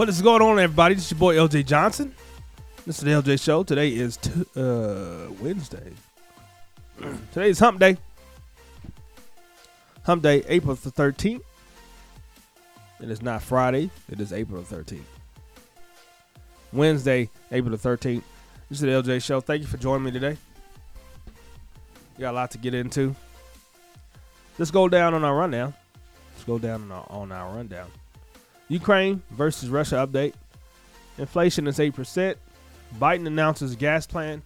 What is going on, everybody? This is your boy LJ Johnson. This is the LJ Show. Today is t- uh, Wednesday. Today is Hump Day. Hump Day, April the 13th. It is not Friday. It is April the 13th. Wednesday, April the 13th. This is the LJ Show. Thank you for joining me today. We got a lot to get into. Let's go down on our rundown. Let's go down on our, on our rundown. Ukraine versus Russia update. Inflation is 8%. Biden announces gas plan.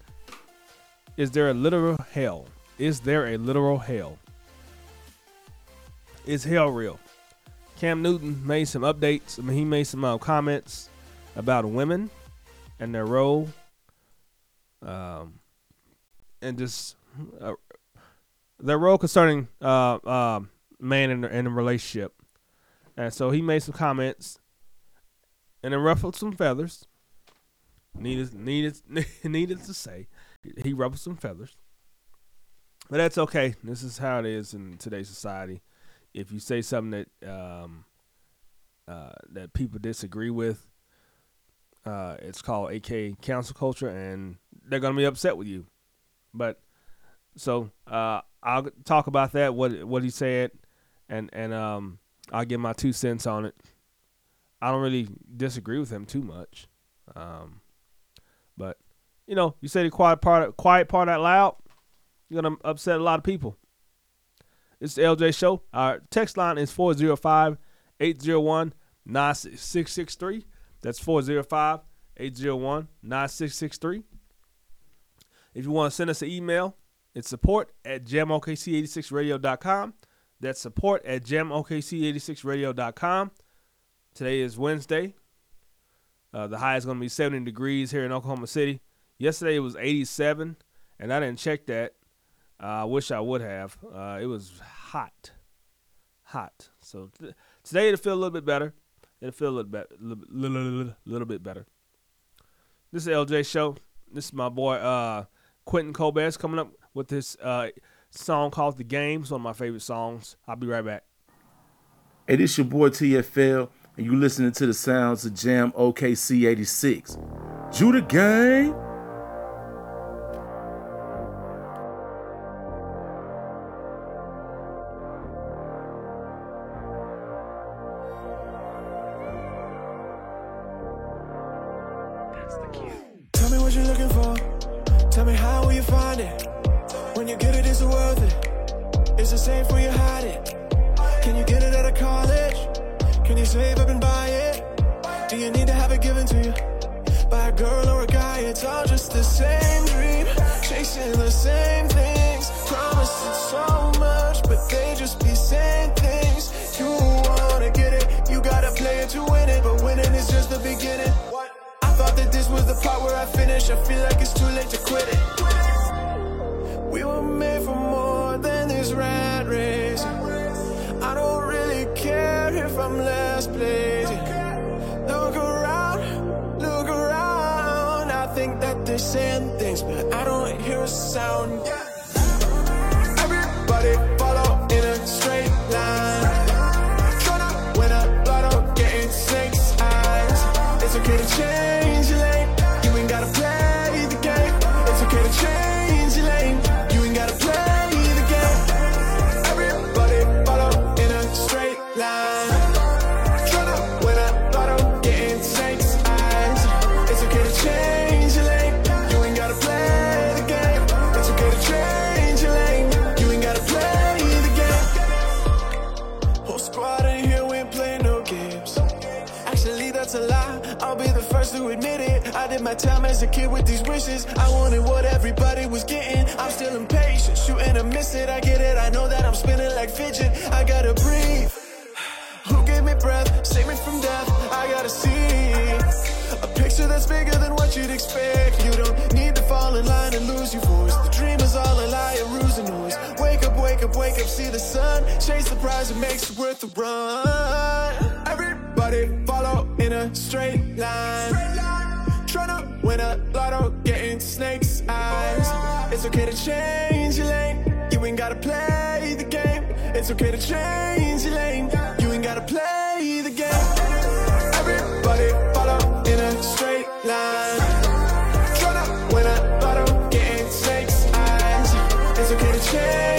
Is there a literal hell? Is there a literal hell? Is hell real? Cam Newton made some updates. I mean, he made some uh, comments about women and their role, um, and just uh, their role concerning uh, uh, man in, in a relationship. And so he made some comments and it ruffled some feathers. Needed needed needed to say. He ruffled some feathers. But that's okay. This is how it is in today's society. If you say something that um, uh, that people disagree with, uh, it's called AK cancel culture, and they're gonna be upset with you. But so uh, I'll talk about that. What what he said, and and um, I'll give my two cents on it. I don't really disagree with him too much, um, but you know, you say the quiet part, quiet part out loud, you're gonna upset a lot of people. It's the LJ Show. Our text line is 405 801 9663. That's 405 801 9663. If you want to send us an email, it's support at jamokc86radio.com. That's support at jamokc86radio.com. Today is Wednesday. Uh, the high is going to be 70 degrees here in Oklahoma City. Yesterday it was 87, and I didn't check that. Uh, I wish I would have. Uh, it was hot, hot. So th- today it'll feel a little bit better. It'll feel a little bit, little, little, little, little bit better. This is LJ show. This is my boy uh, Quentin Colbert coming up with this uh, song called "The Game." It's one of my favorite songs. I'll be right back. Hey, this your boy TFL, and you listening to the sounds of Jam OKC 86. Judah Gang. The part where I finish. I feel like it's too late to quit it. We were made for more than this rat race. I don't really care if I'm last place. Look around, look around. I think that they're saying things, but I don't hear a sound. Everybody follow in a straight line. Tryna win a lotto, getting snakes eyes. It's okay to change my time as a kid with these wishes. I wanted what everybody was getting. I'm still impatient, shooting and miss it. I get it. I know that I'm spinning like fidget. I gotta breathe. Who gave me breath? Save me from death. I gotta see a picture that's bigger than what you'd expect. You don't need to fall in line and lose your voice. The dream is all a lie, a ruse and noise. Wake up, wake up, wake up, see the sun. Chase the prize, it makes it worth the run. Everybody follow in a straight line. Tryna when a lotto getting snakes eyes. It's okay to change your lane. You ain't gotta play the game. It's okay to change your lane. You ain't gotta play the game. Everybody follow in a straight line. Tryna win a lotto, getting snakes eyes. It's okay to change.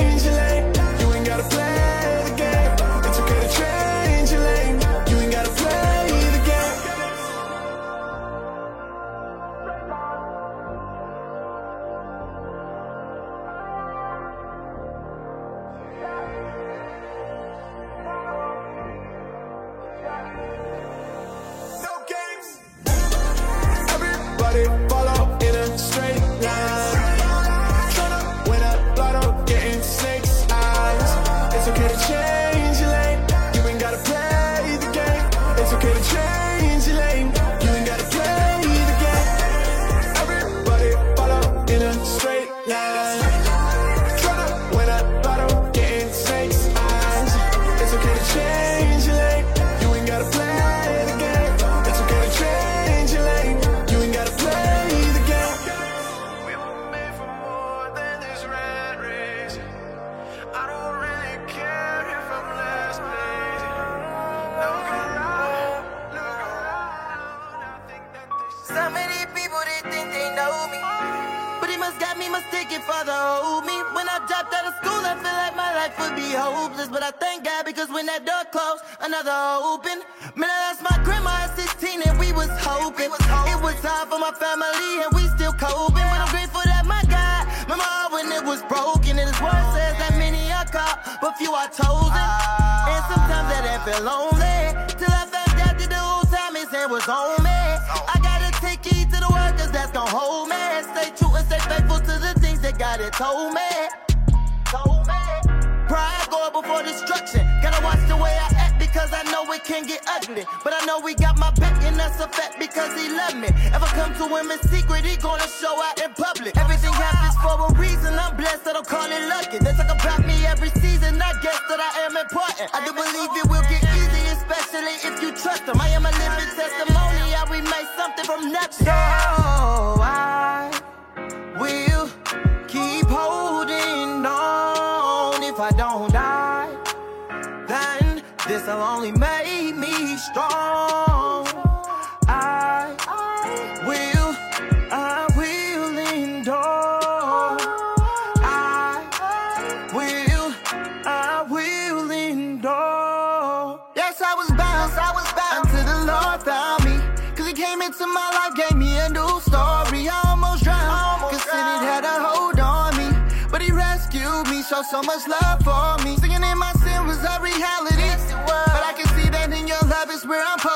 I because I know it can get ugly. But I know we got my back and that's a fact because he love me. If I come to him in secret, he gonna show out in public. Everything happens for a reason. I'm blessed, I don't call it lucky. They talk about me every season. I guess that I am important. I do believe it will get easy, especially if you trust him. I am a living testimony. I we made something from nothing. So I will keep holding on if I don't this'll only make me strong. I will, I will endure. I will, I will endure. Yes, I was bound, I was bound until the Lord found me. Cause he came into my life, gave me a new story. I almost drowned, cause sin had a hold on me. But he rescued me, showed so much love for me.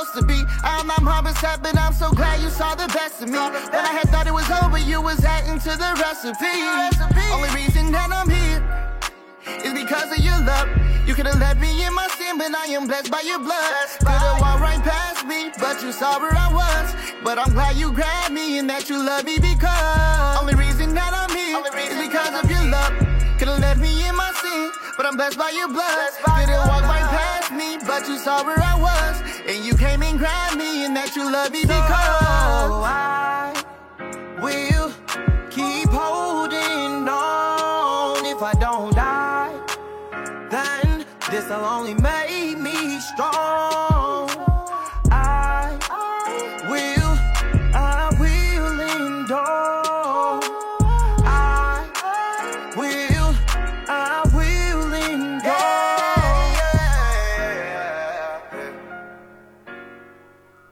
Supposed to be. I'm harvest but I'm so glad you saw the best of me. When I had thought it was over, you was adding to the recipe. Only reason that I'm here is because of your love. You could have left me in my sin, but I am blessed by your blood. Could have walked right past me, but you saw where I was. But I'm glad you grabbed me and that you love me because only reason that I'm here is because of your love. Could have left me in my sin, but I'm blessed by your blood. Could have walked right past me, but you saw where I was. And you came and grabbed me and that you love me because I will keep holding on if I don't die. Then this'll only make me strong.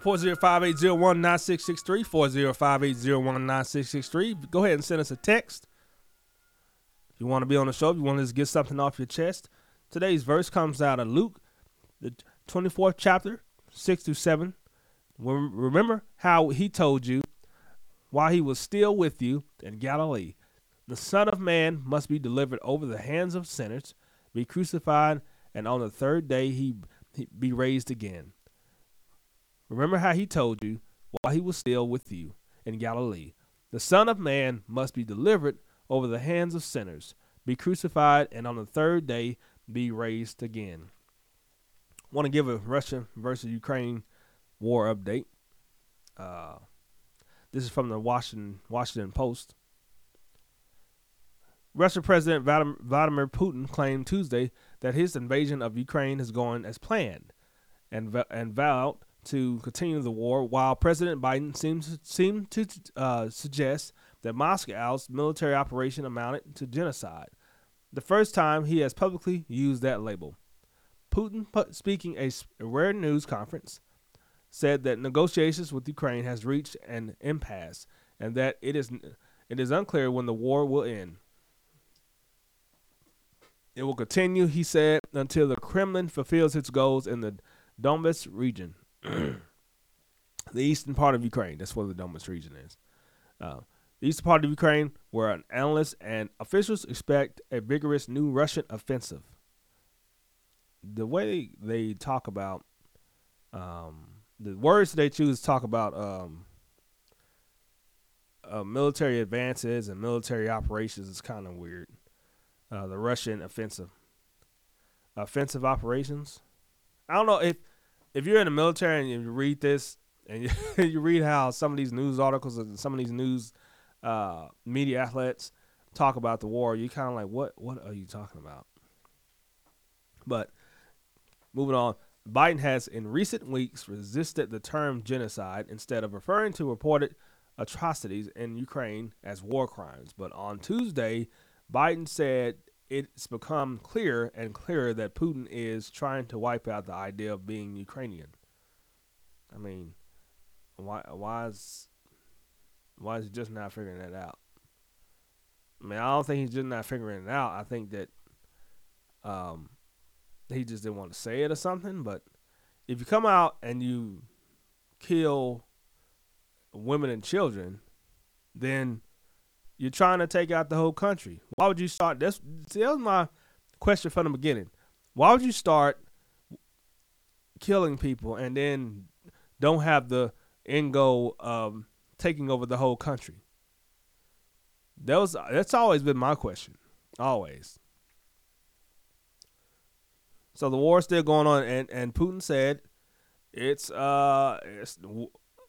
405-801-9663, 405-801-9663. Go ahead and send us a text. If you want to be on the show, if you want to just get something off your chest. Today's verse comes out of Luke, the 24th chapter, 6 through 7. Remember how he told you while he was still with you in Galilee, the Son of Man must be delivered over the hands of sinners, be crucified, and on the third day he, he be raised again. Remember how he told you while he was still with you in Galilee. The Son of Man must be delivered over the hands of sinners, be crucified, and on the third day be raised again. Want to give a Russia versus Ukraine war update. Uh, this is from the Washington Washington Post. Russian President Vladimir Putin claimed Tuesday that his invasion of Ukraine is going as planned, and and vowed to continue the war. While President Biden seems seemed to uh, suggest that Moscow's military operation amounted to genocide, the first time he has publicly used that label. Putin, pu- speaking a rare news conference, said that negotiations with Ukraine has reached an impasse and that it is it is unclear when the war will end. It will continue, he said, until the Kremlin fulfills its goals in the Donbas region, the eastern part of Ukraine. That's where the Donbas region is. Uh, the eastern part of Ukraine, where analysts and officials expect a vigorous new Russian offensive. The way they talk about um, the words they choose to talk about um, uh, military advances and military operations is kind of weird. Uh, the Russian offensive, offensive operations. I don't know if if you're in the military and you read this and you, read how some of these news articles and some of these news uh, media outlets talk about the war, you're kind of like, what what are you talking about? But moving on, Biden has in recent weeks resisted the term genocide instead of referring to reported atrocities in Ukraine as war crimes. But on Tuesday, Biden said it's become clearer and clearer that Putin is trying to wipe out the idea of being Ukrainian. I mean, why why is why is he just not figuring that out? I mean, I don't think he's just not figuring it out. I think that um he just didn't want to say it or something. But if you come out and you kill women and children, then you're trying to take out the whole country. Why would you start? That's see, that was my question from the beginning. Why would you start killing people and then don't have the end goal of taking over the whole country? That was that's always been my question. Always. So the war is still going on, and, and Putin said it's uh it's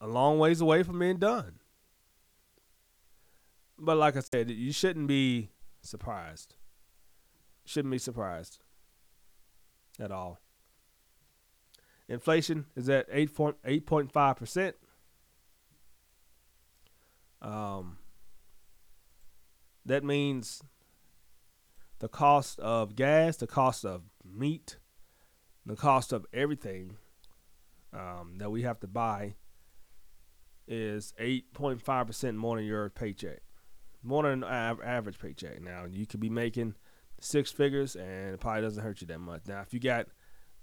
a long ways away from being done. But like I said, you shouldn't be surprised. Shouldn't be surprised at all. Inflation is at 8.5 percent. Um, that means the cost of gas, the cost of meat, the cost of everything um, that we have to buy is 8.5% more than your paycheck. More than an av- average paycheck. Now, you could be making six figures and it probably doesn't hurt you that much. Now, if you got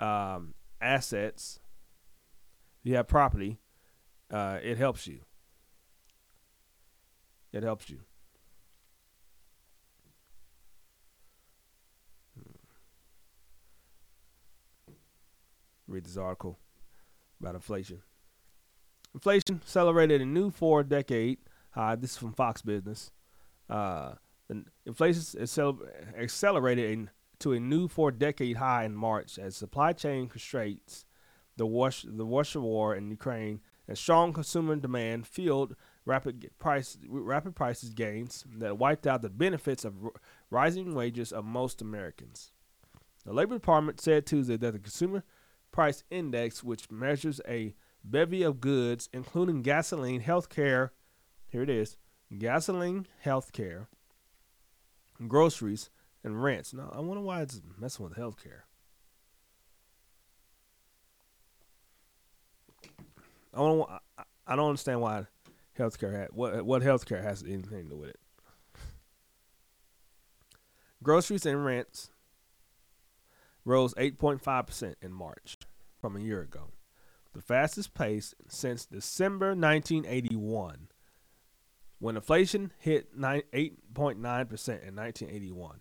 um, assets, you have property, uh, it helps you. It helps you. read this article about inflation. Inflation accelerated a new four decade high. This is from Fox Business. Uh, inflation accelerated in, to a new four decade high in March as supply chain constraints, the, wash, the Russia war in Ukraine, and strong consumer demand fueled rapid price rapid prices gains that wiped out the benefits of r- rising wages of most Americans. The Labor Department said Tuesday that the consumer price index, which measures a bevy of goods, including gasoline, health care, Here it is: gasoline, healthcare, groceries, and rents. Now, I wonder why it's messing with healthcare. I don't. I, don't understand why healthcare had what what healthcare has anything to do with it. Groceries and rents rose 8.5% in March from a year ago, the fastest pace since December 1981, when inflation hit 9, 8.9% in 1981.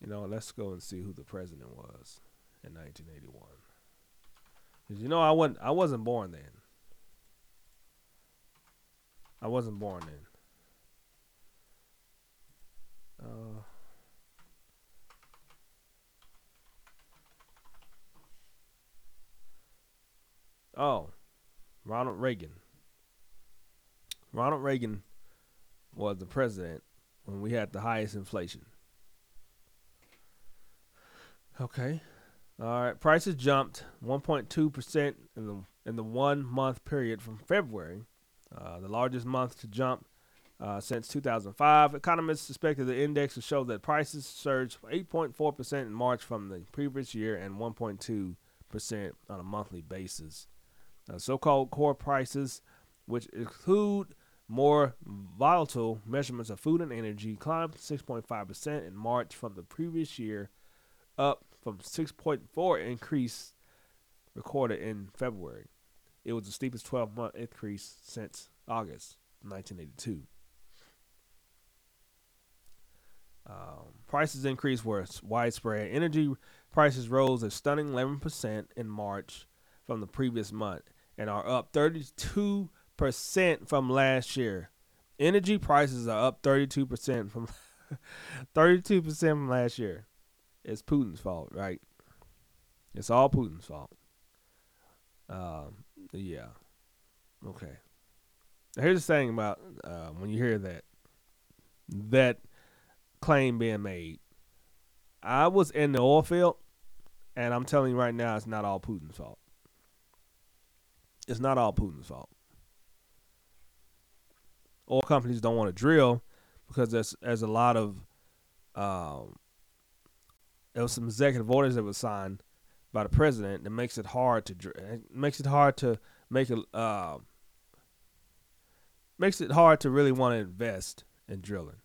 You know, let's go and see who the president was in 1981. Cause you know, I wasn't I wasn't born then. I wasn't born then. Uh, Oh, Ronald Reagan. Ronald Reagan was the president when we had the highest inflation. Okay. All right. Prices jumped 1.2 percent in the in the one month period from February, uh, the largest month to jump uh, since 2005. Economists suspected the index to show that prices surged 8.4% in March from the previous year and 1.2% on a monthly basis. Uh, so-called core prices, which include more volatile measurements of food and energy, climbed 6.5% in March from the previous year, up from 6.4 increase recorded in February. It was the steepest 12-month increase since August 1982. Um, prices increase were widespread. Energy prices rose a stunning 11% in March from the previous month and are up 32% from last year. Energy prices are up 32% from 32% from last year. It's Putin's fault, right? It's all Putin's fault. Um, yeah. Okay. Here's the thing about uh, when you hear that that claim being made. I was in the oil field, and I'm telling you right now, it's not all Putin's fault. It's not all Putin's fault. Oil companies don't want to drill because there's there's a lot of um, there was some executive orders that were signed by the president that makes it hard to it makes it hard to make it uh, makes it hard to really want to invest in drilling.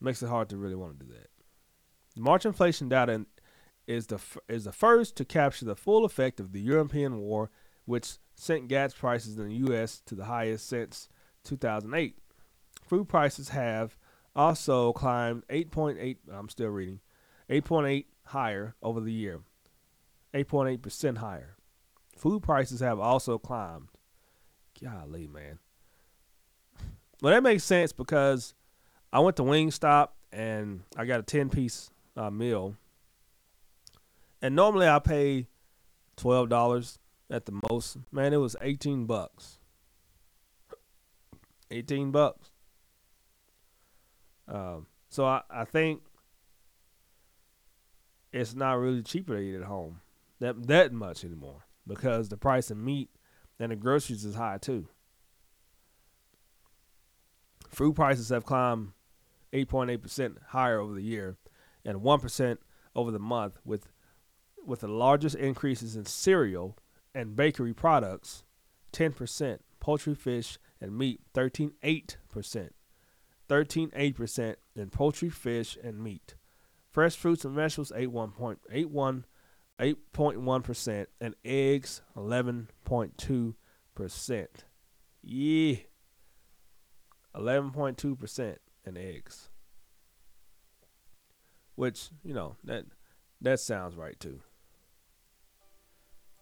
Makes it hard to really want to do that. The March inflation data is the is the first to capture the full effect of the European war, which sent gas prices in the U.S. to the highest since 2008. Food prices have also climbed 8.8. I'm still reading, 8.8 higher over the year, 8.8 percent higher. Food prices have also climbed. Golly, man. Well, that makes sense because I went to Wingstop and I got a 10 piece uh, meal. And normally I pay $12 at the most. Man, it was 18 bucks. 18 bucks. Um, so I, I think it's not really cheaper to eat at home that that much anymore because the price of meat and the groceries is high too. Food prices have climbed 8.8% higher over the year and 1% over the month with with the largest increases in cereal and bakery products 10%, poultry, fish and meat 13.8%. 13.8% in poultry, fish and meat. Fresh fruits and vegetables 81.81 8.1% and eggs 11.2%. Yeah. 11.2% in eggs. Which, you know, that that sounds right too.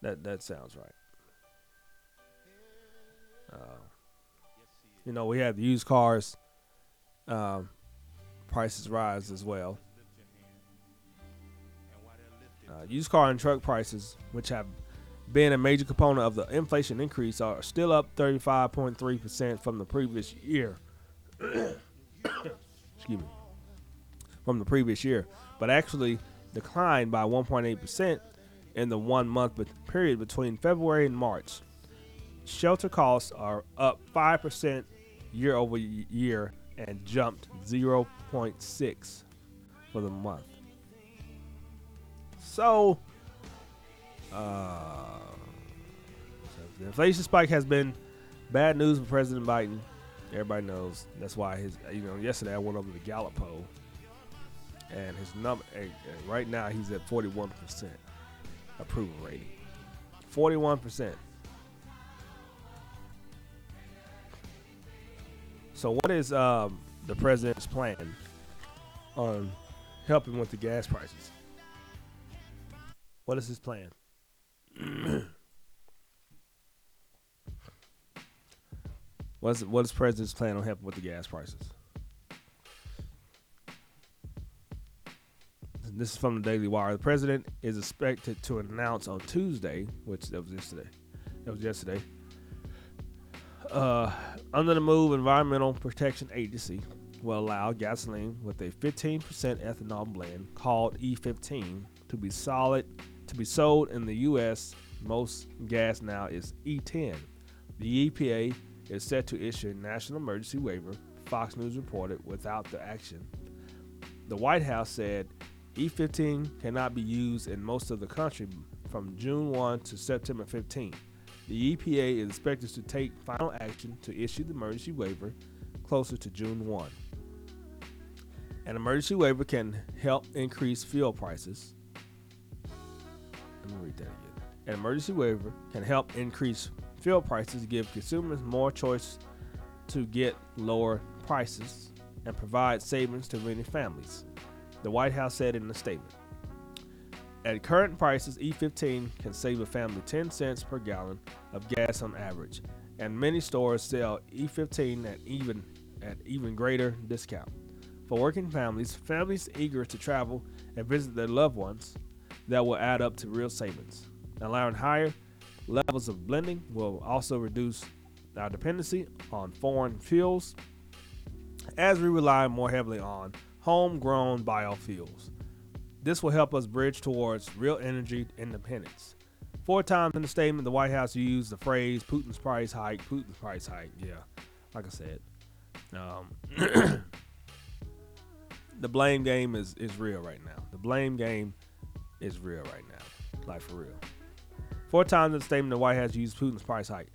That that sounds right. Uh, you know, we had the used cars um, prices rise as well. Uh, used car and truck prices, which have been a major component of the inflation increase, are still up 35.3% from the previous year. Excuse me. From the previous year, but actually declined by 1.8% in the one month period between February and March. Shelter costs are up 5% year over year and jumped 0.6 for the month. So, uh, the inflation spike has been bad news for President Biden. Everybody knows that's why his. You know, yesterday I went over the Gallup poll, and his number right now he's at 41 percent approval rating. 41 percent. So, what is um, the president's plan on helping with the gas prices? What is his plan? what's what is president's plan on helping with the gas prices? This is from the Daily Wire. The president is expected to announce on Tuesday, which that was yesterday. That was yesterday. Uh, under the move, Environmental Protection Agency will allow gasoline with a 15% ethanol blend called E15 to be solid to be sold in the U.S., most gas now is E10. The EPA is set to issue a national emergency waiver, Fox News reported, without the action. The White House said E15 cannot be used in most of the country from June 1 to September 15. The EPA is expected to take final action to issue the emergency waiver closer to June 1. An emergency waiver can help increase fuel prices. Let me read that again. An emergency waiver can help increase fuel prices, give consumers more choice to get lower prices, and provide savings to many families. The White House said in a statement. At current prices, E15 can save a family 10 cents per gallon of gas on average, and many stores sell E15 at even at even greater discount. For working families, families eager to travel and visit their loved ones, that will add up to real savings. Allowing higher levels of blending will also reduce our dependency on foreign fuels as we rely more heavily on homegrown biofuels. This will help us bridge towards real energy independence. Four times in the statement, the White House used the phrase Putin's price hike, Putin's price hike. Yeah, like I said. Um, the blame game is, is real right now. The blame game is real right now. Like for real. Four times in the statement, the White House used Putin's price hike.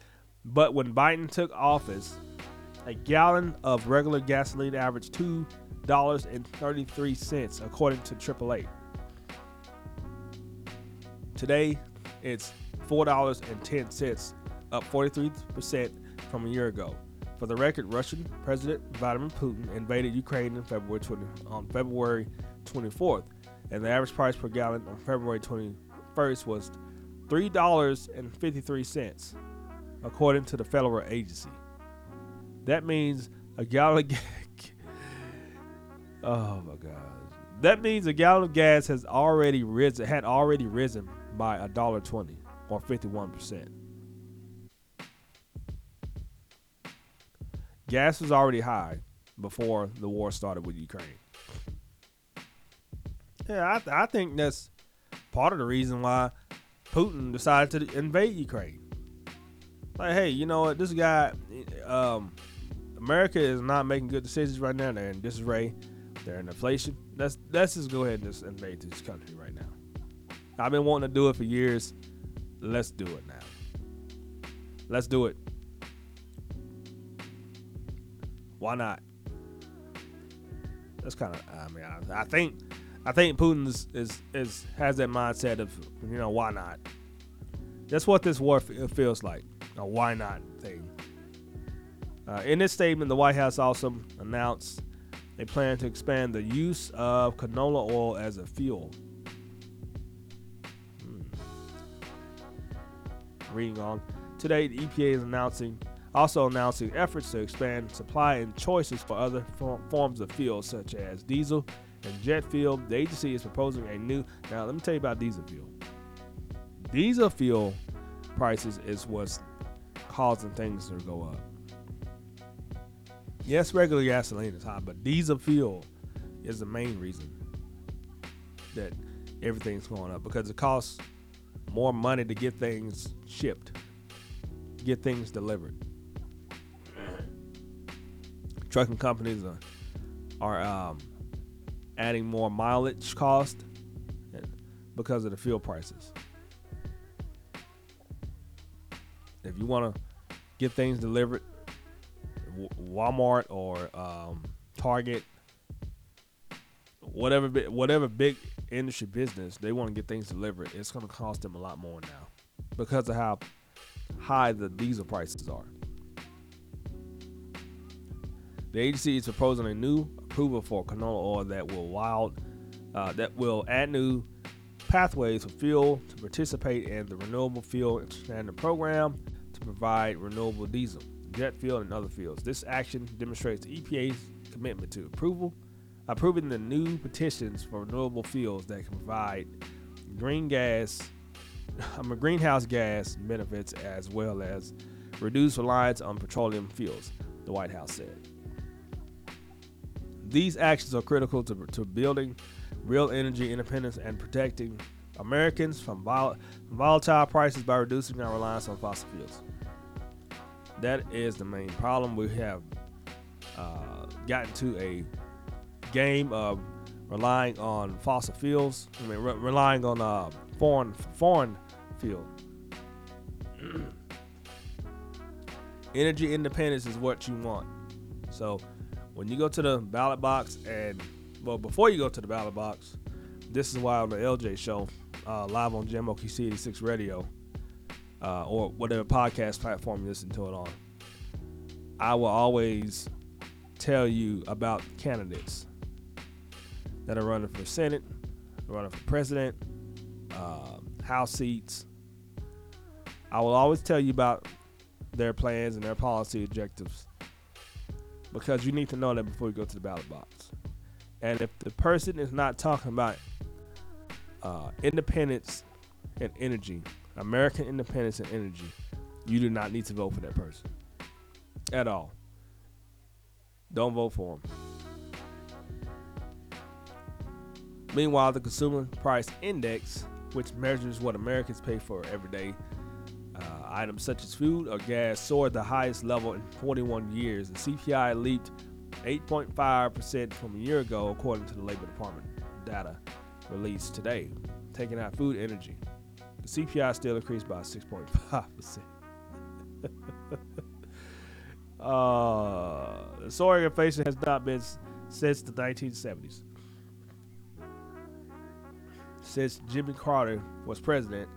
But when Biden took office, a gallon of regular gasoline averaged $2.33, according to AAA. Today, it's $4.10, up 43% from a year ago. For the record, Russian President Vladimir Putin invaded Ukraine in February 20, on February 24th, and the average price per gallon on February 21st was $3.53, according to the federal agency. That means a gallon. Of oh my God! That means a gallon of gas has already risen. Had already risen by a dollar twenty, or fifty-one percent. Gas was already high before the war started with Ukraine. Yeah, I, th- I think that's part of the reason why Putin decided to invade Ukraine. Like, hey, you know what? This guy, um, America is not making good decisions right now. They're in disarray. They're in inflation. Let's let's just go ahead and just invade this country right now. I've been wanting to do it for years. Let's do it now. Let's do it. Why not? That's kind of. I mean, I, I, think, I think Putin is, is is has that mindset of you know why not. That's what this war f- feels like. A why not thing. Uh, in this statement, the White House also announced they plan to expand the use of canola oil as a fuel. Reading on. Today, the EPA is announcing also announcing efforts to expand supply and choices for other forms of fuel such as diesel and jet fuel. The agency is proposing a new. Now, let me tell you about diesel fuel. Diesel fuel prices is what's causing things to go up. Yes, regular gasoline is high, but diesel fuel is the main reason that everything's going up because it costs more money to get things shipped, get things delivered trucking companies are, are um, adding more mileage cost because of the fuel prices. If you want to get things delivered, Walmart or um, Target, whatever whatever big industry business, they want to get things delivered. It's going to cost them a lot more now because of how high the diesel prices are. The agency is proposing a new approval for canola oil that will wild uh, that will add new pathways for fuel to participate in the renewable fuel standard program to provide renewable diesel, jet fuel, and other fuels. This action demonstrates the EPA's commitment to approval, approving the new petitions for renewable fuels that can provide green gas, I greenhouse gas benefits as well as reduce reliance on petroleum fuels. The White House said. These actions are critical to, to building real energy independence and protecting Americans from vol- volatile prices by reducing our reliance on fossil fuels. That is the main problem. We have uh, gotten to a game of relying on fossil fuels. I mean, re- relying on uh, foreign foreign fuel. Energy independence is what you want. So, when you go to the ballot box, and well, before you go to the ballot box, this is why on the LJ show, uh, live on JamOKC 86 Radio, uh, or whatever podcast platform you listen to it on, I will always tell you about candidates that are running for Senate, running for president, uh, House seats. I will always tell you about their plans and their policy objectives because you need to know that before you go to the ballot box. And if the person is not talking about uh, independence and energy, American independence and energy, you do not need to vote for that person at all. Don't vote for them. Meanwhile, the Consumer Price Index, which measures what Americans pay for everyday uh, items such as food or gas, soared the highest level in 41 years. The CPI leaped 8.5% from a year ago, according to the Labor Department data released today. Taking out food energy, the CPI still increased by 6.5%. uh, the soaring inflation has not been since the 1970s. Since Jimmy Carter was president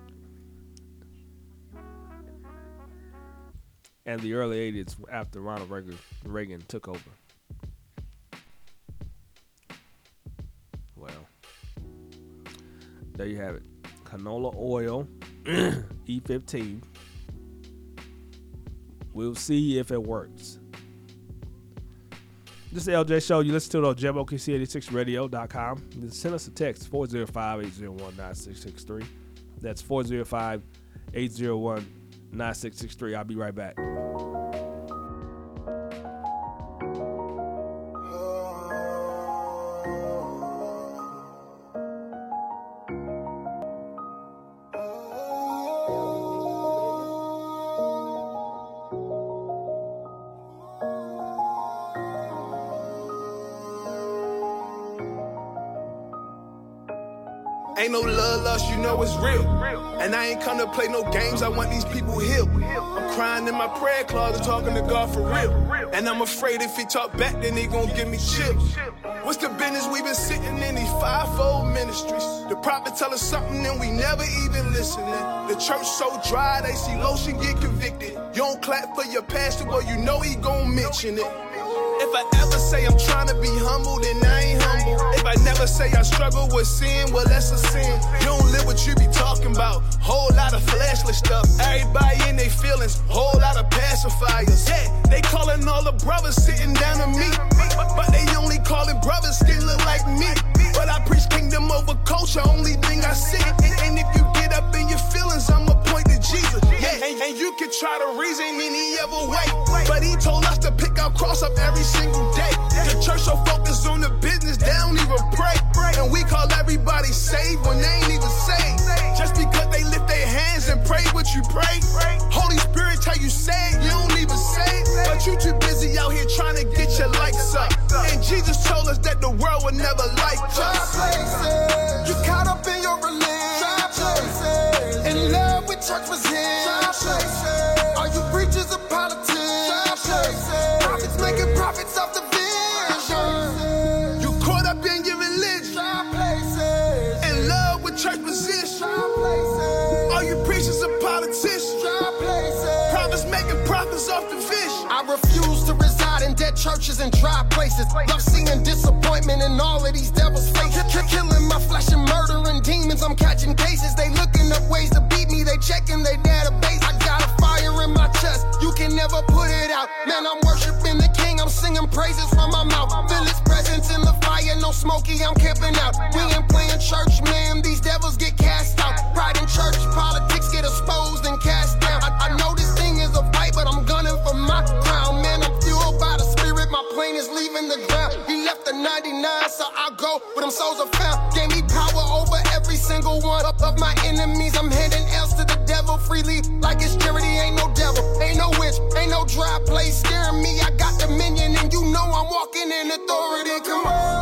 and the early 80s after Ronald Reagan, Reagan took over. Well, there you have it. Canola oil, E15. We'll see if it works. This is the LJ Show. You listen to it on JamOKC86Radio.com. Then Send us a text 405 801 9663. That's 405 801 9663. I'll be right back. Come to play no games, I want these people healed. I'm crying in my prayer closet, talking to God for real. And I'm afraid if he talk back, then he gon' give me chills. What's the business we been sitting in these fivefold ministries? The prophet tell us something and we never even listening. The church so dry, they see lotion get convicted. You don't clap for your pastor, but you know he gon' mention it. If I ever say I'm trying to be humble, then I ain't humble. If I never say I struggle with sin, well, that's a sin. You don't live what you be talking about. Whole lot of fleshly stuff. Everybody in their feelings. Whole lot of pacifiers. Yeah, they calling all the brothers sitting down to me. But, they only calling brothers still look like me. But I preach kingdom over culture, only thing I see. And if you get up in your feelings, I'ma point to Jesus. And, and you can try to reason any other way. But he told us to pick our cross up every single day. The church so focused on the business, they don't even pray. And we call everybody saved when they ain't even saved. Just because they lift their hands and pray what you pray. Holy Spirit tell you say it, you don't even say. But you too busy out here trying to get your likes up. And Jesus told us that the world would never like us. Churches and dry places. Love seeing disappointment in all of these devils' faces. Ki- Killing my flesh and murdering demons. I'm catching cases. They looking up ways to beat me. They checking their database. I got a fire in my chest. You can never put it out. Man, I'm worshiping the King. I'm singing praises from my mouth. Feel His presence in the fire. No smoky. I'm camping out. We ain't playing church, man. These devils get cast out. Pride in church. Politics the 99, so I go where them souls are found. Gave me power over every single one of, of my enemies. I'm handing L's to the devil freely, like it's charity. Ain't no devil, ain't no witch, ain't no dry place scaring me. I got dominion, and you know I'm walking in authority. Come on,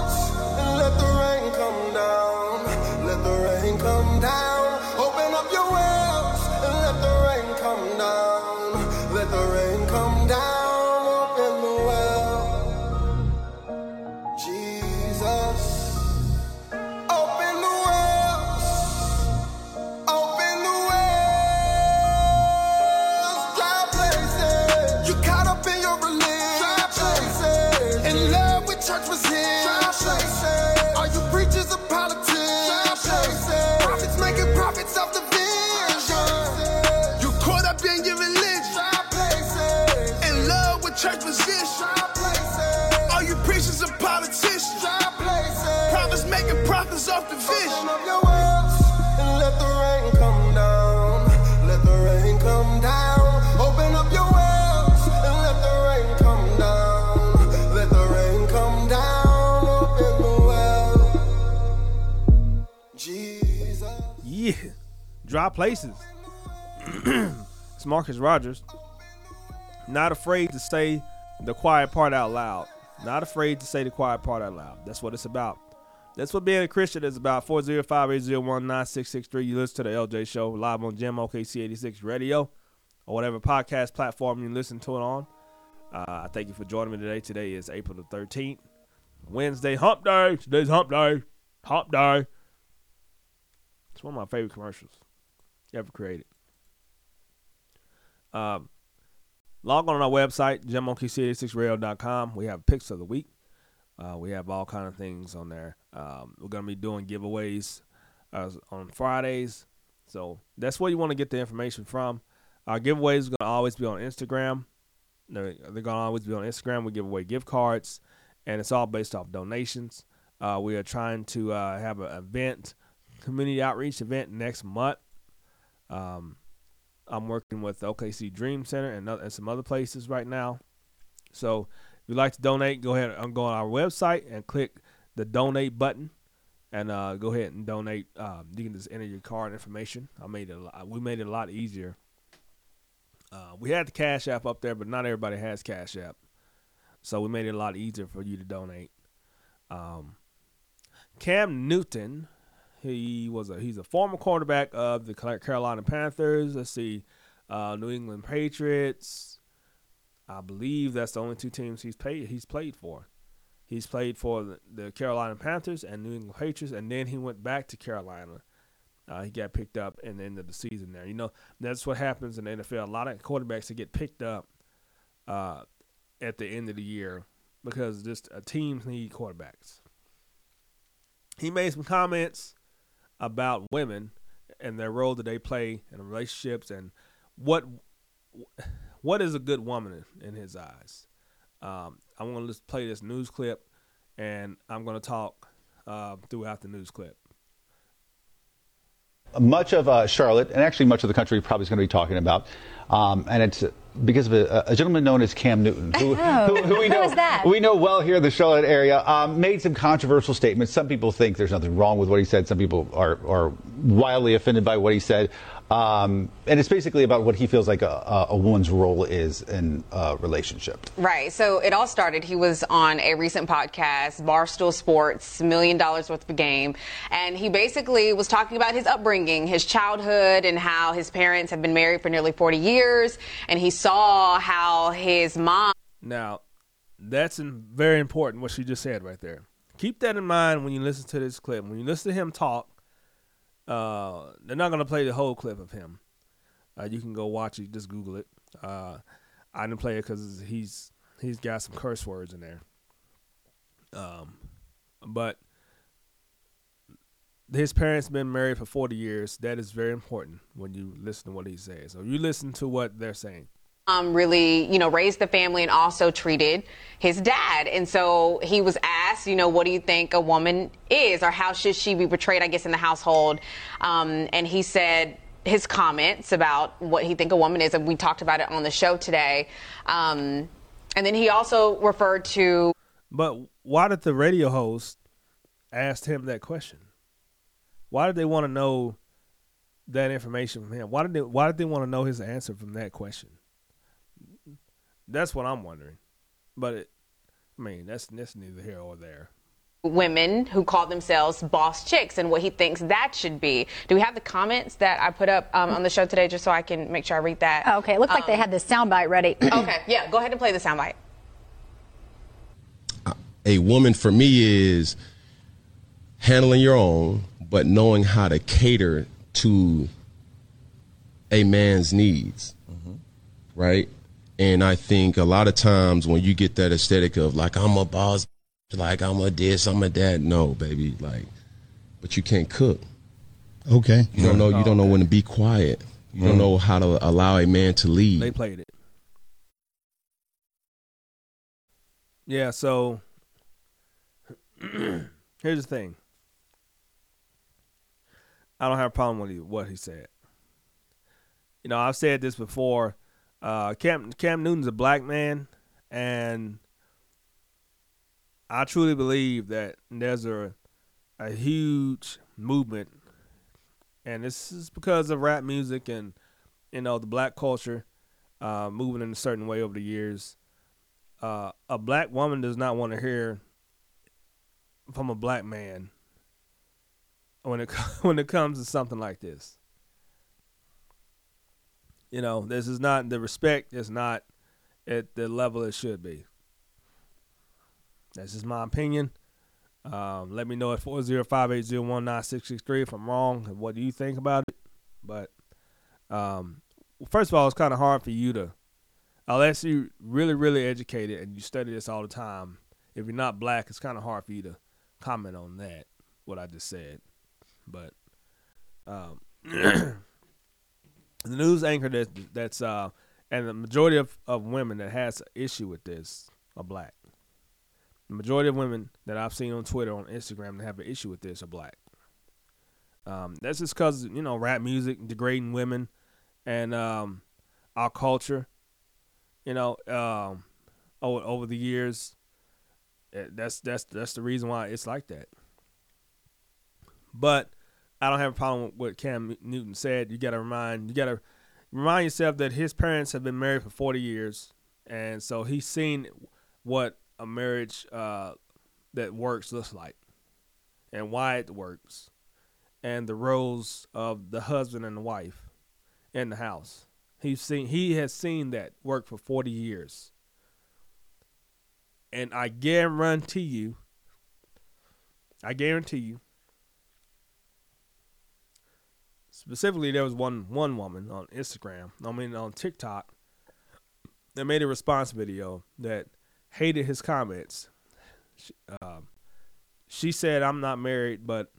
Jesus. Yeah. Dry places. it's Marcus Rogers. Not afraid to say the quiet part out loud. Not afraid to say the quiet part out loud. That's what it's about. That's what being a Christian is about. 405-801-9663. You listen to the LJ Show live on JamOKC 86 Radio or whatever podcast platform you listen to it on. Uh, I thank you for joining me today. Today is April the 13th. Wednesday, hump day. Today's hump day. Hump day. It's one of my favorite commercials ever created. Um, log on our website, jamokc86radio.com. We have picks of the week. Uh, we have all kind of things on there. Um, we're gonna be doing giveaways uh, on Fridays, so that's where you want to get the information from. Our giveaways are gonna always be on Instagram. They're, they're gonna always be on Instagram. We give away gift cards, and it's all based off donations. Uh, we are trying to uh, have an event, community outreach event next month. Um, I'm working with OKC Dream Center and, and some other places right now. So you'd like to donate, go ahead and go on our website and click the donate button, and uh, go ahead and donate. Um, you can just enter your card information. I made it. Lot, we made it a lot easier. Uh, we had the Cash App up there, but not everybody has Cash App, so we made it a lot easier for you to donate. Um, Cam Newton, he was a he's a former quarterback of the Carolina Panthers. Let's see, uh, New England Patriots. I believe that's the only two teams he's played he's played for. He's played for the, the Carolina Panthers and New England Patriots, and then he went back to Carolina. Uh, he got picked up in the end of the season there. You know, that's what happens in the NFL. A lot of quarterbacks that get picked up uh, at the end of the year because just uh, teams need quarterbacks. He made some comments about women and their role that they play in relationships and what what is a good woman in, in his eyes. Um, I'm going to just play this news clip, and I'm going to talk uh, throughout the news clip. much of uh, Charlotte, and actually much of the country, probably is going to be talking about, um, and it's because of a, a gentleman known as Cam Newton, who, Oh, who, who we know is that? we know well here in the Charlotte area, um, made some controversial statements. Some people think there's nothing wrong with what he said. Some people are are wildly offended by what he said, um, and it's basically about what he feels like a, a, a woman's role is in a relationship. Right. So it all started. He was on a recent podcast, Barstool Sports, Million Dollaz Worth of Game. And he basically was talking about his upbringing, his childhood, and how his parents have been married for nearly 40 years. And he saw how his mom. Now, that's very important what she just said right there. Keep that in mind when you listen to this clip. When you listen to him talk, uh, they're not to play the whole clip of him. Uh, you can go watch it. Just Google it. Uh, I didn't play it because he's he's got some curse words in there. Um, but his parents been married for 40 years. That is very important when you listen to what he says. So you listen to what they're saying. Um, really, you know, raised the family and also treated his dad. And so he was asked, you know, what do you think a woman is or how should she be portrayed, I guess, in the household? Um, and he said his comments about what he think a woman is. And we talked about it on the show today. Um, and then he also referred to But why did the radio host ask him that question? Why did they want to know that information from him? Why did they Why did they want to know his answer from that question? That's what I'm wondering. But it, I mean, that's that's neither here or there. women who call themselves boss chicks and what he thinks that should be. Do we have the comments that I put up um, on the show today just so I can make sure I read that? Okay, it looked like they had this soundbite ready. okay, yeah, go ahead and play the soundbite. a woman for me is handling your own, but knowing how to cater to a man's needs, right? And I think a lot of times when you get that aesthetic of like I'm a boss, like I'm a this, I'm a that, no, baby, like, but you can't cook. Okay. You don't know. You don't know when to be quiet. You don't mm. know how to allow a man to lead. They played it. Yeah, so here's the thing. I don't have a problem with he, what he said. You know, I've said this before. Uh, Cam Cam Newton's a black man, and I truly believe that there's a a huge movement, and this is because of rap music and you know the black culture uh, moving in a certain way over the years. Uh, a black woman does not want to hear from a black man when it when it comes to something like this. You know, this is not the respect is not at the level it should be. That's just my opinion. Um, let me know at 405-801-9663 if I'm wrong and what do you think about it. But um, first of all, it's kind of hard for you to, unless you're really, really educated and you study this all the time. If you're not black, it's kind of hard for you to comment on that, what I just said. But um, the news anchor that that's uh, and the majority of, of women that has an issue with this are black. The majority of women that I've seen on Twitter, on Instagram, that have an issue with this are black. Um, that's just because you know rap music degrading women and um, our culture. You know, um, over over the years, eh, that's that's that's the reason why it's like that. But I don't have a problem with what Cam Newton said. You got to remind you got to remind yourself that his parents have been married for 40 years, and so he's seen what a marriage uh, that works looks like, and why it works, and the roles of the husband and the wife in the house. He's seen he has seen that work for 40 years. And I guarantee you, I guarantee you, specifically there was one one woman on Instagram, I mean on TikTok, that made a response video that hated his comments. She, um, she said, "I'm not married, but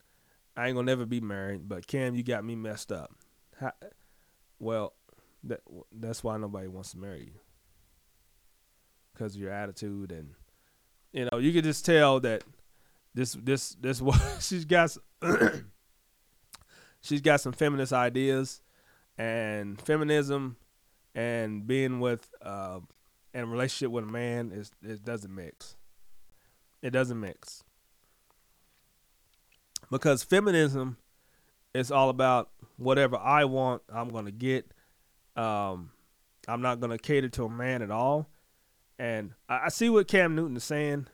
I ain't gonna never be married. But Cam, you got me messed up." How, well, that that's why nobody wants to marry you because of your attitude and you know you could just tell that this this this what she's got she's got some feminist ideas and feminism and being with uh and relationship with a man is it doesn't mix. It doesn't mix. Because feminism is all about whatever i want i'm gonna get. Um i'm not gonna cater to a man at all. And i, I see what cam newton is saying.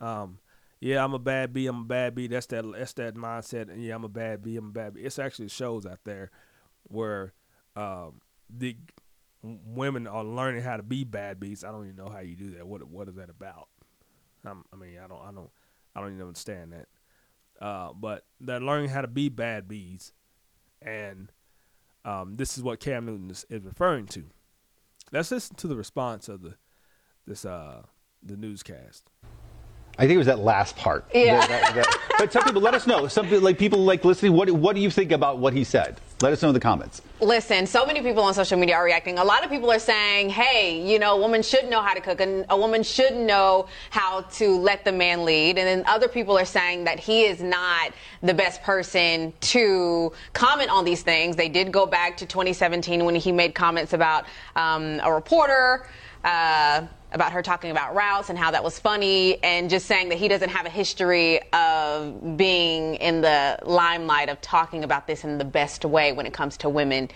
Um yeah, I'm a bad B. I'm a bad B. That's that. That's that mindset. And yeah, I'm a bad B. I'm a bad B. It's actually shows out there where um, the women are learning how to be bad bees. I don't even know how you do that. What What is that about? Um, I mean, I don't. I don't. I don't even understand that. Uh, but they're learning how to be bad bees, and um, this is what Cam Newton is, is referring to. Let's listen to the response of the this uh the newscast. I think it was that last part. Yeah. That- that- that- but some people, let us know. Some people, like people like listening. What What do you think about what he said? Let us know in the comments. Listen, so many people on social media are reacting. A lot of people are saying, hey, you know, a woman should know how to cook and a woman should know how to let the man lead. And then other people are saying that he is not the best person to comment on these things. They did go back to 2017 when he made comments about um, a reporter. uh, about her talking about routes and how that was funny, and just saying that he doesn't have a history of being in the limelight of talking about this in the best way when it comes to women,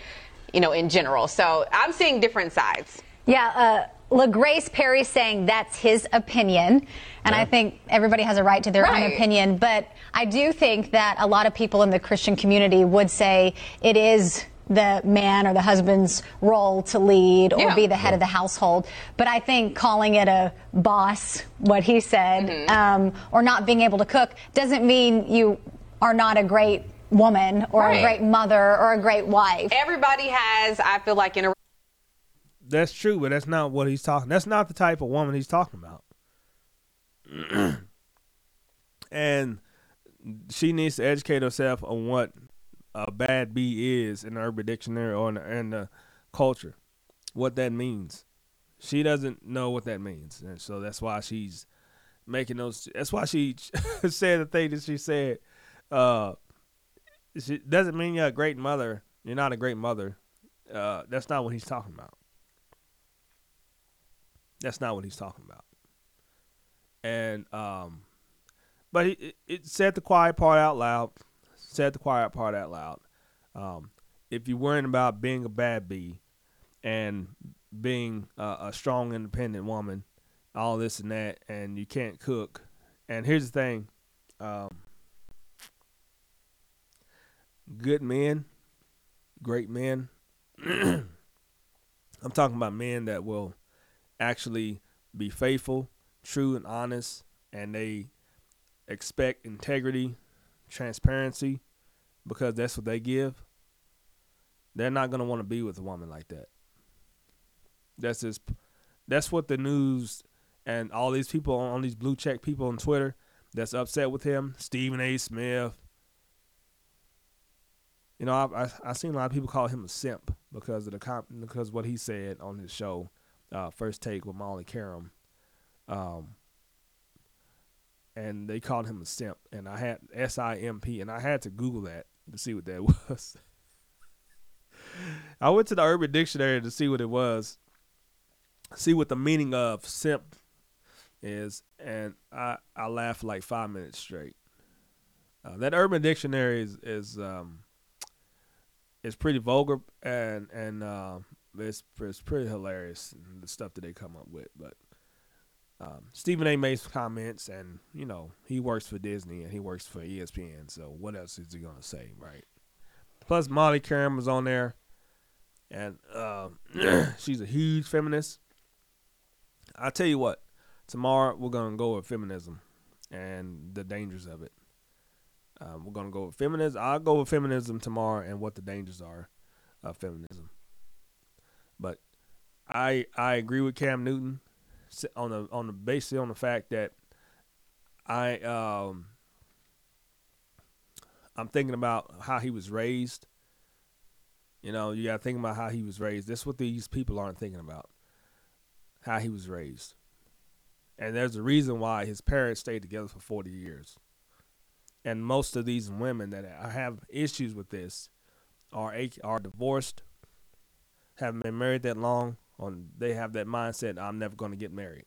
you know, in general. So I'm seeing different sides. Yeah, uh, LaGrace Perry saying that's his opinion. And I think everybody has a right to their own opinion. But I do think that a lot of people in the Christian community would say it is the man or the husband's role to lead or Yeah. be the head of the household. But I think calling it a boss, what he said, Mm-hmm. um, or not being able to cook doesn't mean you are not a great woman or Right. a great mother or a great wife. Everybody has, I feel like, in a That's true, but that's not what he's talking. That's not the type of woman he's talking about. and she needs to educate herself on what a bad bee is in the Urban Dictionary or in the, in the culture, what that means. She doesn't know what that means, and so that's why she's making those. That's why she said the thing that she said. Uh, she doesn't mean you're a great mother. You're not a great mother. Uh, that's not what he's talking about. That's not what he's talking about. And um, but he it, it said the quiet part out loud. Said the quiet part out loud. Um, if you're worrying about being a bad bee and being uh, a strong, independent woman, all this and that, and you can't cook, and here's the thing, um, good men, great men. I'm talking about men that will actually be faithful, true, and honest, and they expect integrity, transparency, because that's what they give. They're not gonna want to be with a woman like that. That's just, that's what the news and all these people on these blue check people on Twitter that's upset with him, Stephen A. Smith. You know, I I, I seen a lot of people call him a simp because of the comp, because what he said on his show, uh, First Take with Molly Qerim, um, and they called him a simp, and I had S I M P, and I had to Google that to see what that was. I went to the Urban Dictionary to see what it was, see what the meaning of simp is, and I I laughed like five minutes straight. Uh, that Urban Dictionary is is um, is pretty vulgar and and uh, it's it's pretty hilarious the stuff that they come up with. But um, Stephen A. made some comments, and you know he works for Disney and he works for ESPN. So what else is he gonna say, right? Plus Molly Qerim was on there, and uh, she's a huge feminist. I tell you what, tomorrow we're gonna go with feminism and the dangers of it. Um, we're gonna go with feminism. I'll go with feminism tomorrow and what the dangers are of feminism. But I I agree with Cam Newton on the on the basically on the fact that I um I'm thinking about how he was raised. You know, you got to think about how he was raised. That's what these people aren't thinking about. How he was raised. And there's a reason why his parents stayed together for 40 years. And most of these women that I have issues with this are are divorced, haven't been married that long, or they have that mindset I'm never going to get married.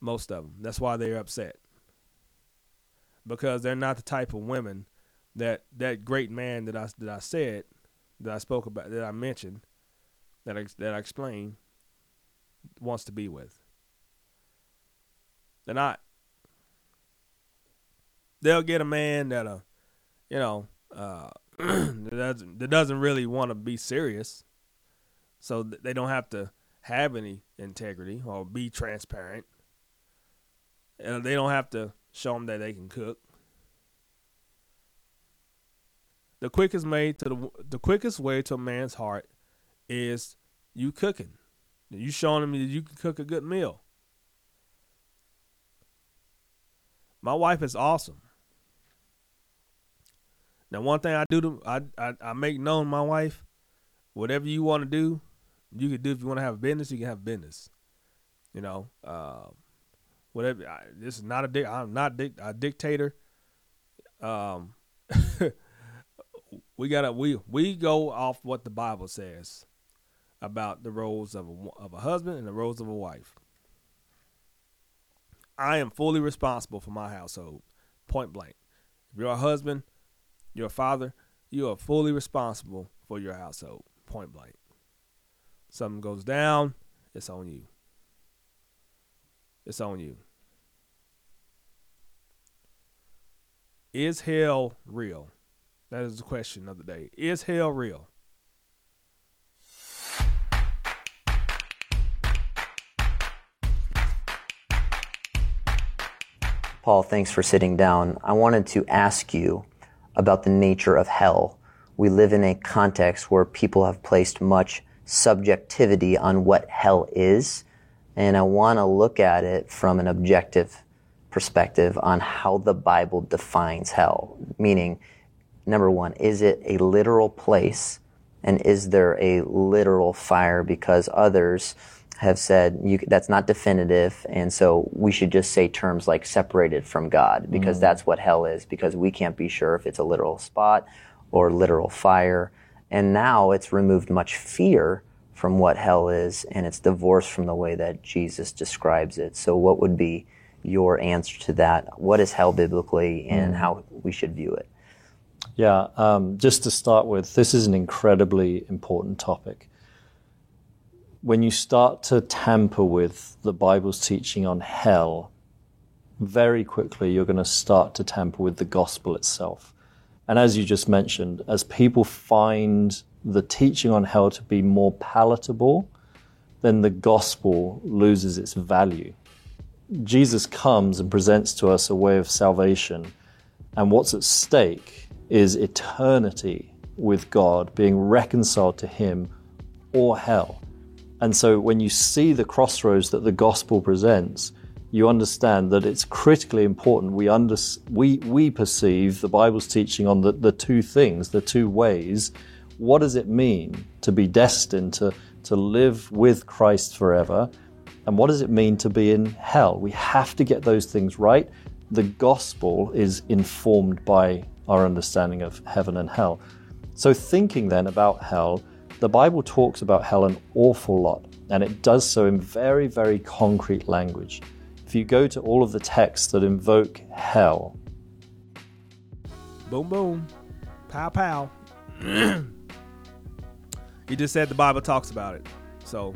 Most of them. That's why they're upset. Because they're not the type of women that that great man that I that I said that I spoke about that I mentioned that I, that I explained wants to be with. They're not. They'll get a man that uh, you know, uh, that doesn't that doesn't really want to be serious, so th- they don't have to have any integrity or be transparent. And they don't have to show them that they can cook. The quickest way to the the quickest way to a man's heart is you cooking. You showing him that you can cook a good meal. My wife is awesome. Now, one thing I do to I I, I make known my wife, whatever you want to do, you can do. If you want to have a business, you can have business. You know, uh, whatever. I, this is not a dic- I'm not dic- a dictator. Um, we gotta we we go off what the Bible says. about the roles of a, of a husband and the roles of a wife. I am fully responsible for my household, point blank. If you're a husband, you're a father, you are fully responsible for your household, point blank. Something goes down, it's on you. It's on you. Is hell real? That is the question of the day. Is hell real? Paul, thanks for sitting down. I wanted to ask you about the nature of hell. We live in a context where people have placed much subjectivity on what hell is, and I want to look at it from an objective perspective on how the Bible defines hell. Meaning, number one, is it a literal place, and is there a literal fire? Because others have said you, that's not definitive, and so we should just say terms like separated from God, because Mm. that's what hell is, because we can't be sure if it's a literal spot or literal fire. And now it's removed much fear from what hell is, and it's divorced from the way that Jesus describes it. So, what would be your answer to that? What is hell biblically, and Mm. how we should view it? Yeah, um, just to start with, this is an incredibly important topic. When you start to tamper with the Bible's teaching on hell, very quickly you're going to start to tamper with the gospel itself. And as you just mentioned, as people find the teaching on hell to be more palatable, then the gospel loses its value. Jesus comes and presents to us a way of salvation, and what's at stake is eternity with God, being reconciled to Him or hell. And so when you see the crossroads that the gospel presents, you understand that it's critically important we, under, we, we perceive the Bible's teaching on the, the two things, the two ways. What does it mean to be destined to, to live with Christ forever? And what does it mean to be in hell? We have to get those things right. The gospel is informed by our understanding of heaven and hell. So, thinking then about hell, the Bible talks about hell an awful lot, and it does so in very, very concrete language. If you go to all of the texts that invoke hell, Boom, boom. Pow, pow. he just said the Bible talks about it. So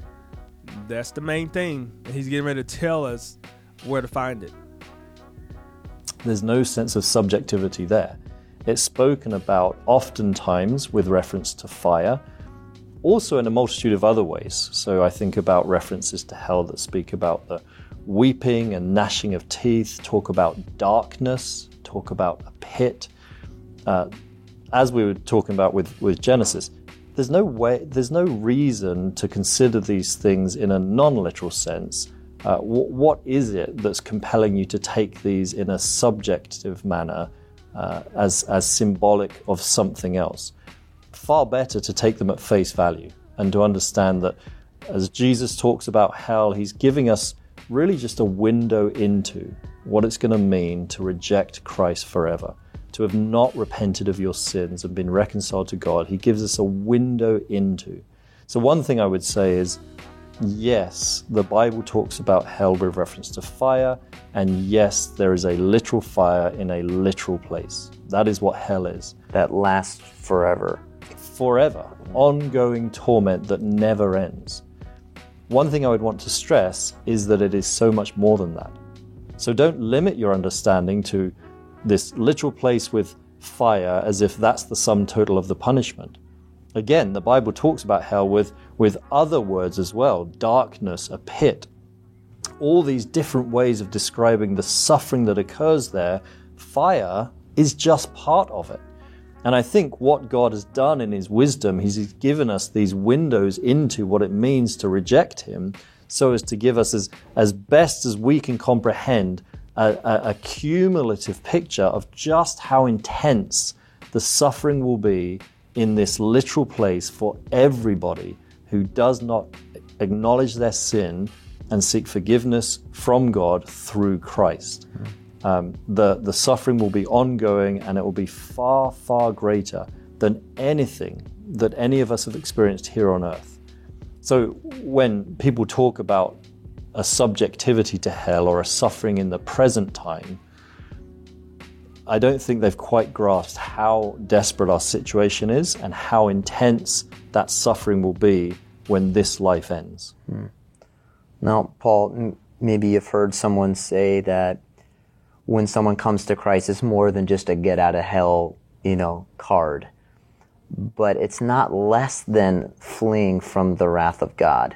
that's the main thing. And he's getting ready to tell us where to find it. there's no sense of subjectivity there. It's spoken about oftentimes with reference to fire, also in a multitude of other ways. So I think about references to hell that speak about the weeping and gnashing of teeth, talk about darkness, talk about a pit. Uh, as we were talking about with, with Genesis, there's no way, there's no reason to consider these things in a non-literal sense. Uh, wh- what is it that's compelling you to take these in a subjective manner uh, as as symbolic of something else? Far better to take them at face value and to understand that as Jesus talks about hell, he's giving us really just a window into what it's going to mean to reject Christ forever to have not repented of your sins and been reconciled to God. He gives us a window into. So, one thing I would say is yes, the Bible talks about hell with reference to fire, and yes, there is a literal fire in a literal place. That is what hell is. That lasts forever. Forever. Ongoing torment that never ends. One thing I would want to stress is that it is so much more than that. So don't limit your understanding to this literal place with fire as if that's the sum total of the punishment. Again, the Bible talks about hell with, with other words as well darkness, a pit. All these different ways of describing the suffering that occurs there. Fire is just part of it. And I think what God has done in His wisdom, He's given us these windows into what it means to reject Him so as to give us, as, as best as we can comprehend, a, a, a cumulative picture of just how intense the suffering will be in this literal place for everybody who does not acknowledge their sin and seek forgiveness from God through Christ. Um, the, the suffering will be ongoing and it will be far, far greater than anything that any of us have experienced here on earth. So when people talk about a subjectivity to hell or a suffering in the present time, I don't think they've quite grasped how desperate our situation is and how intense that suffering will be when this life ends. Now, Paul, m- maybe you've heard someone say that when someone comes to Christ, it's more than just a get out of hell, you know, card. But it's not less than fleeing from the wrath of God.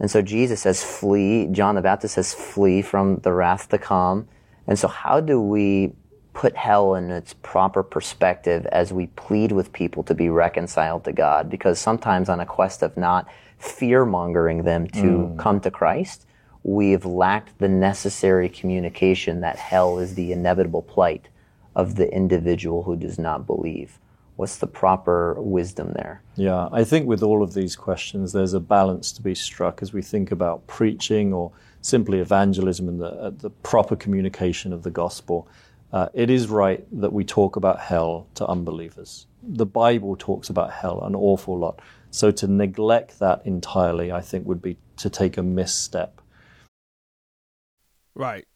And so Jesus says, flee. John the Baptist says, flee from the wrath to come. And so, how do we put hell in its proper perspective as we plead with people to be reconciled to God? Because sometimes, on a quest of not fear mongering them to Mm. come to Christ, we've lacked the necessary communication that hell is the inevitable plight of the individual who does not believe. What's the proper wisdom there? Yeah, I think with all of these questions, there's a balance to be struck as we think about preaching or simply evangelism and the, uh, the proper communication of the gospel. Uh, it is right that we talk about hell to unbelievers. The Bible talks about hell an awful lot. So to neglect that entirely, I think, would be to take a misstep. Right.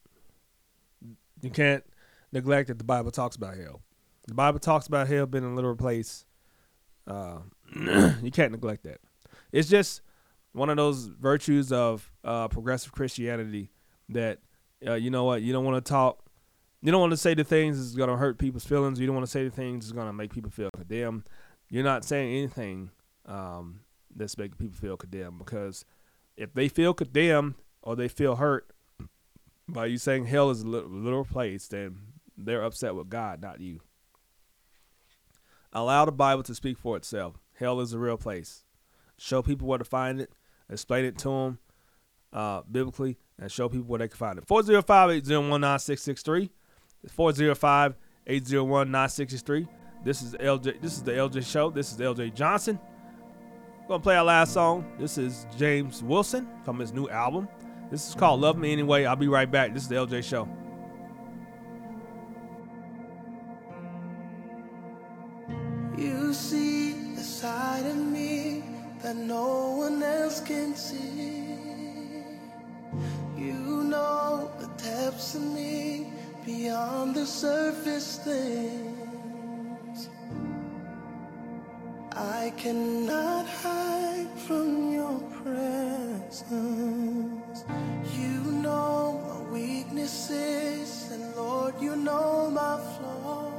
You can't neglect that the Bible talks about hell. The Bible talks about hell being a literal place. Uh, you can't neglect that. It's just one of those virtues of uh, progressive Christianity that uh, you know what you don't want to talk. You don't want to say the things that's going to hurt people's feelings. You don't want to say the things that's going to make people feel condemned. You're not saying anything um, that's making people feel condemned because if they feel condemned or they feel hurt, by you saying hell is a little place, then they're upset with God, not you. Allow the Bible to speak for itself. Hell is a real place. Show people where to find it. Explain it to them uh, biblically, and show people where they can find it. 405-801-9663. 405-801-9663. This is LJ. This is the LJ Show. This is LJ Johnson. We're Gonna play our last song. This is James Wilson from his new album. This is called Love Me Anyway. I'll be right back. This is the LJ Show. You see the side of me that no one else can see. You know the depths of me beyond the surface things. I cannot hide from your presence. You know my weaknesses, and Lord, you know my flaws.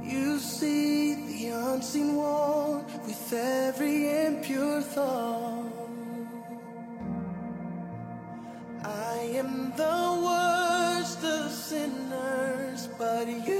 You see the unseen one with every impure thought. I am the worst of sinners, but you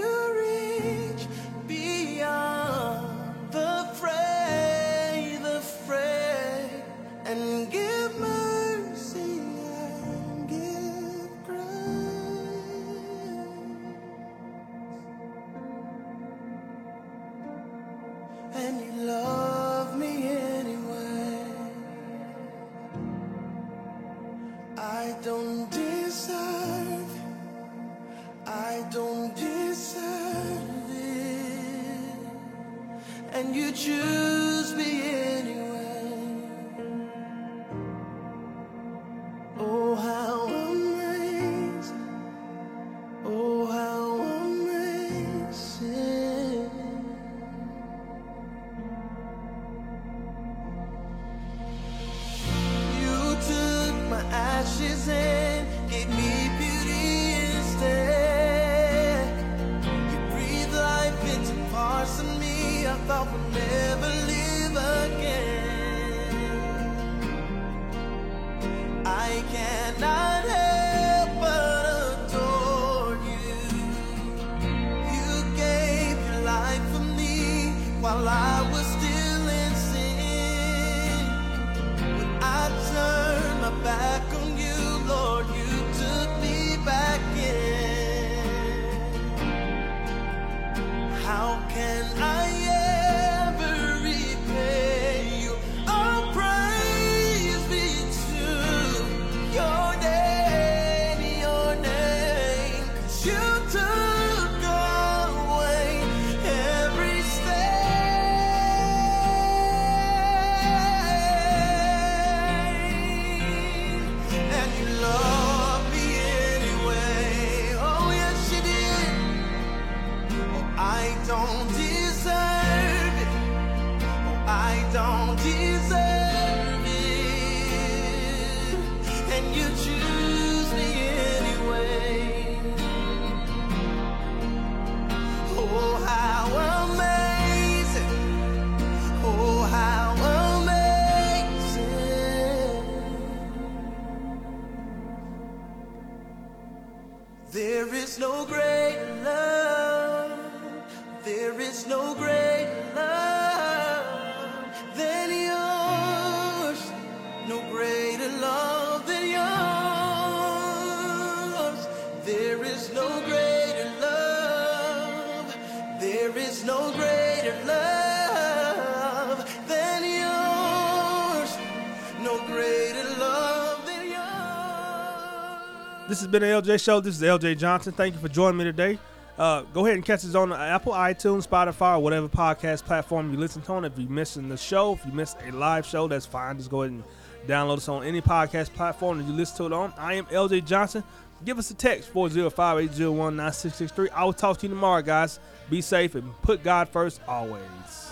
has been the LJ Show. This is LJ Johnson. Thank you for joining me today. Uh, go ahead and catch us on Apple, iTunes, Spotify, or whatever podcast platform you listen to on. If you're missing the show, if you missed a live show, that's fine. Just go ahead and download us on any podcast platform that you listen to it on. I am LJ Johnson. Give us a text 405-801-9663. I will talk to you tomorrow, guys. Be safe and put God first always.